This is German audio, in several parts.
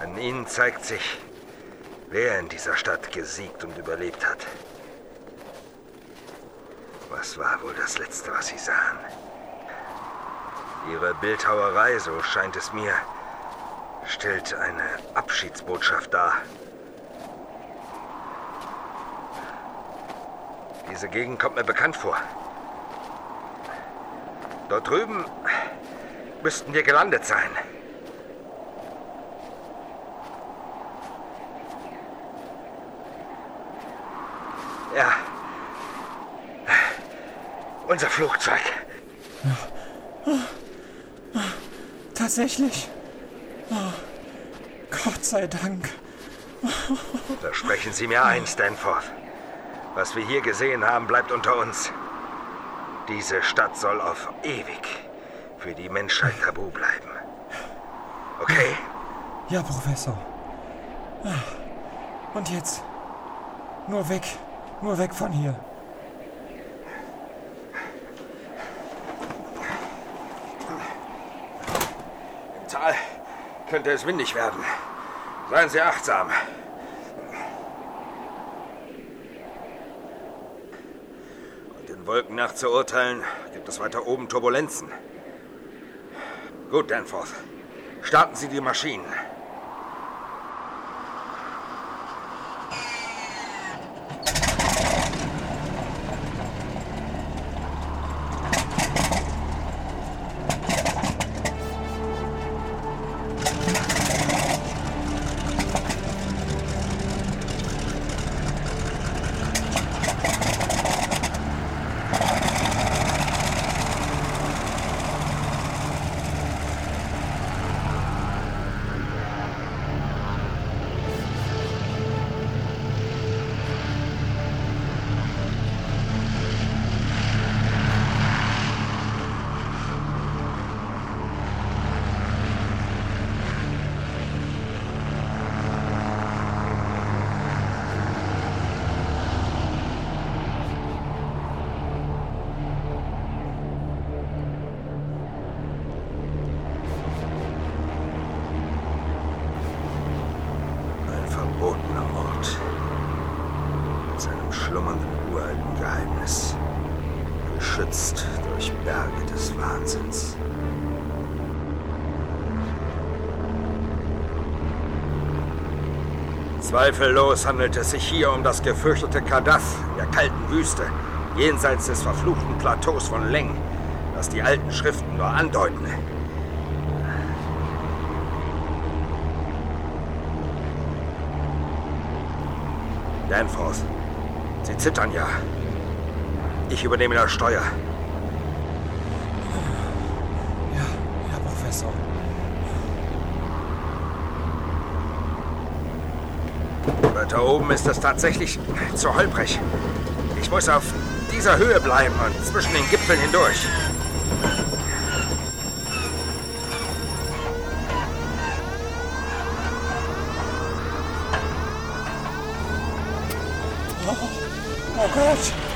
An ihnen zeigt sich, wer in dieser Stadt gesiegt und überlebt hat. Was war wohl das Letzte, was sie sahen? Ihre Bildhauerei, so scheint es mir, stellt eine Abschiedsbotschaft dar. Diese Gegend kommt mir bekannt vor. Dort drüben müssten wir gelandet sein. Ja. Unser Flugzeug. Tatsächlich. Oh, Gott sei Dank. Versprechen Sie mir eins, Stanford. Was wir hier gesehen haben, bleibt unter uns. Diese Stadt soll auf ewig für die Menschheit tabu bleiben. Okay? Ja, Professor. Und jetzt? Nur weg. Nur weg von hier. Im Tal könnte es windig werden. Seien Sie achtsam. Und den Wolken nach zu urteilen, gibt es weiter oben Turbulenzen. Gut, Danforth. Starten Sie die Maschinen. Geheimnis. Geschützt durch Berge des Wahnsinns. Zweifellos handelt es sich hier um das gefürchtete Kadath in der kalten Wüste, jenseits des verfluchten Plateaus von Leng, das die alten Schriften nur andeuten. Danforth, Sie zittern ja. Ich übernehme das Steuer. Ja, ja, Professor. Weiter oben ist es tatsächlich zu holprig. Ich muss auf dieser Höhe bleiben und zwischen den Gipfeln hindurch. Oh Gott.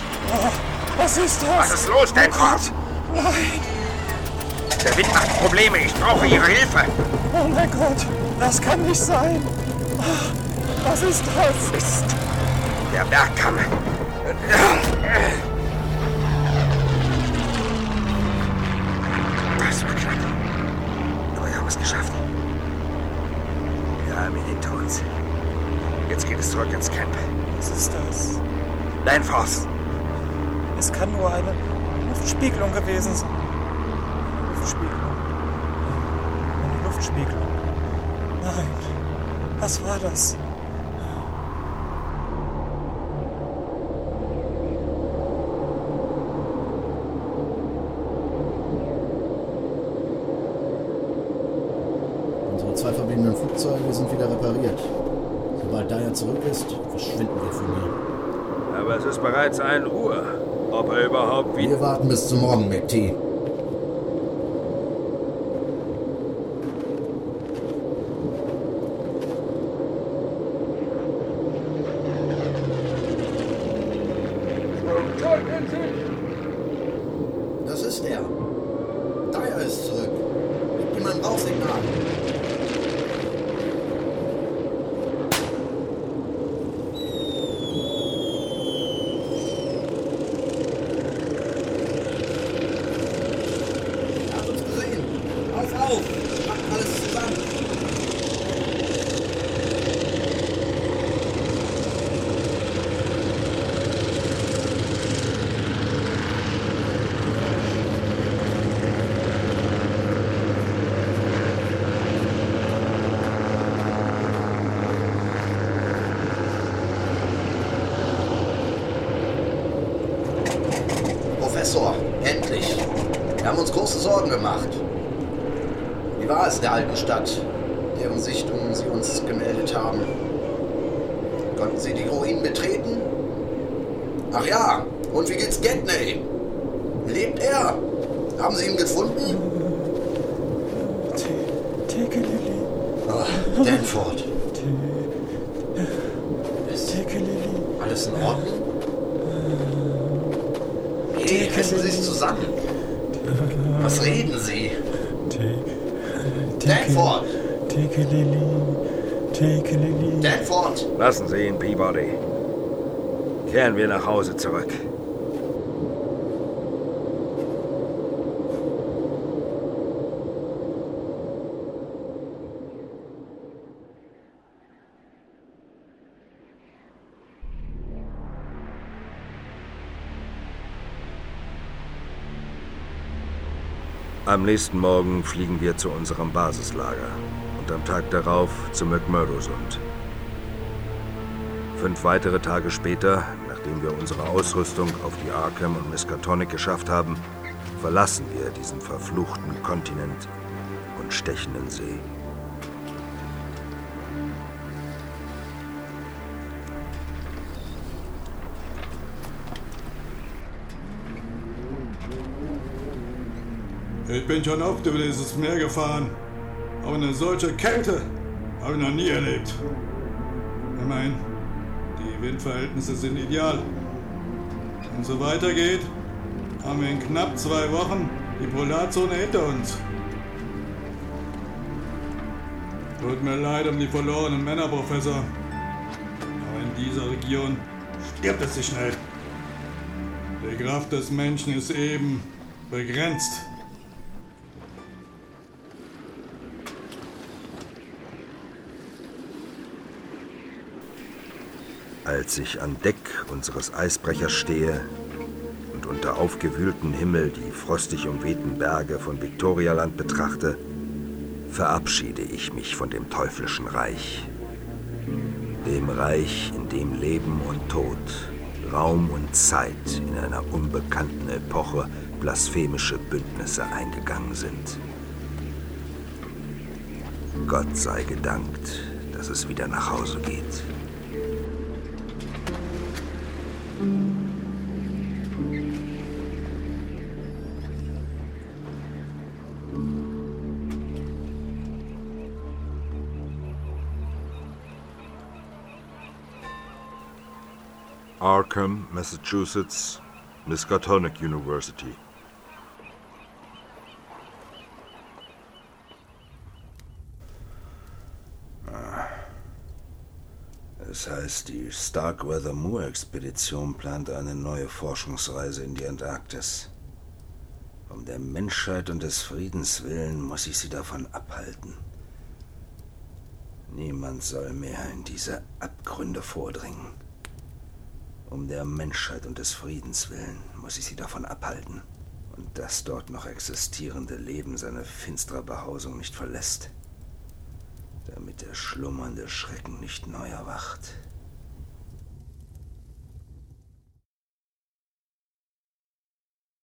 Was ist das? Was ist los, Danforth? Nein. Der Wind macht Probleme. Ich brauche Ihre Hilfe. Oh mein Gott. Das kann nicht sein. Was ist das? Mist. Der Bergkamm. Das war knapp. Aber wir haben es geschafft. Wir haben ihn hinter uns. Jetzt geht es zurück ins Camp. Was ist das? Danforth, Es kann nur eine Luftspiegelung gewesen sein. Eine Luftspiegelung. Eine Luftspiegelung. Nein. Was war das? Unsere zwei verbliebenen Flugzeuge sind wieder repariert. Sobald Dyer zurück ist, verschwinden wir von hier. aber es ist bereits 1 Uhr. Ob er überhaupt wieder... Wir warten bis zum Morgen, McT. Das ist er. Dyer ist zurück. Gib ihm ein Rauchsignal. Wie war es in der alten Stadt, deren Sichtungen Sie uns gemeldet haben? Konnten Sie die Ruinen betreten? Ach ja, und wie geht's Gedney? Lebt er? Haben Sie ihn gefunden? Tekelili. Oh, Danford. Alles in Ordnung? Hey, reißen Sie sich zusammen. Was reden Sie? Danford! Tekelili. Tekelili. Danford! Lassen Sie ihn, Peabody. Kehren wir nach Hause zurück. Am nächsten Morgen fliegen wir zu unserem Basislager und am Tag darauf zu McMurdo-Sund. Fünf weitere Tage später, nachdem wir unsere Ausrüstung auf die Arkham und Miskatonic geschafft haben, verlassen wir diesen verfluchten Kontinent und stechenden See. Ich bin schon oft über dieses Meer gefahren. Aber eine solche Kälte habe ich noch nie erlebt. Immerhin, die Windverhältnisse sind ideal. Wenn es so weitergeht, haben wir in knapp zwei Wochen die Polarzone hinter uns. Tut mir leid um die verlorenen Männer, Professor. Aber in dieser Region stirbt es sich schnell. Die Kraft des Menschen ist eben begrenzt. Als ich an Deck unseres Eisbrechers stehe und unter aufgewühltem Himmel die frostig umwehten Berge von Viktorialand betrachte, verabschiede ich mich von dem teuflischen Reich. Dem Reich, in dem Leben und Tod, Raum und Zeit in einer unbekannten Epoche blasphemische Bündnisse eingegangen sind. Gott sei gedankt, dass es wieder nach Hause geht. Arkham, Massachusetts, Miskatonic University. Es heißt, die Starkweather-Moor-Expedition plant eine neue Forschungsreise in die Antarktis. Um der Menschheit und des Friedens willen muss ich sie davon abhalten. Niemand soll mehr in diese Abgründe vordringen. Um der Menschheit und des Friedens willen muss ich sie davon abhalten. Und das dort noch existierende Leben seine finstere Behausung nicht verlässt. Damit der schlummernde Schrecken nicht neu erwacht.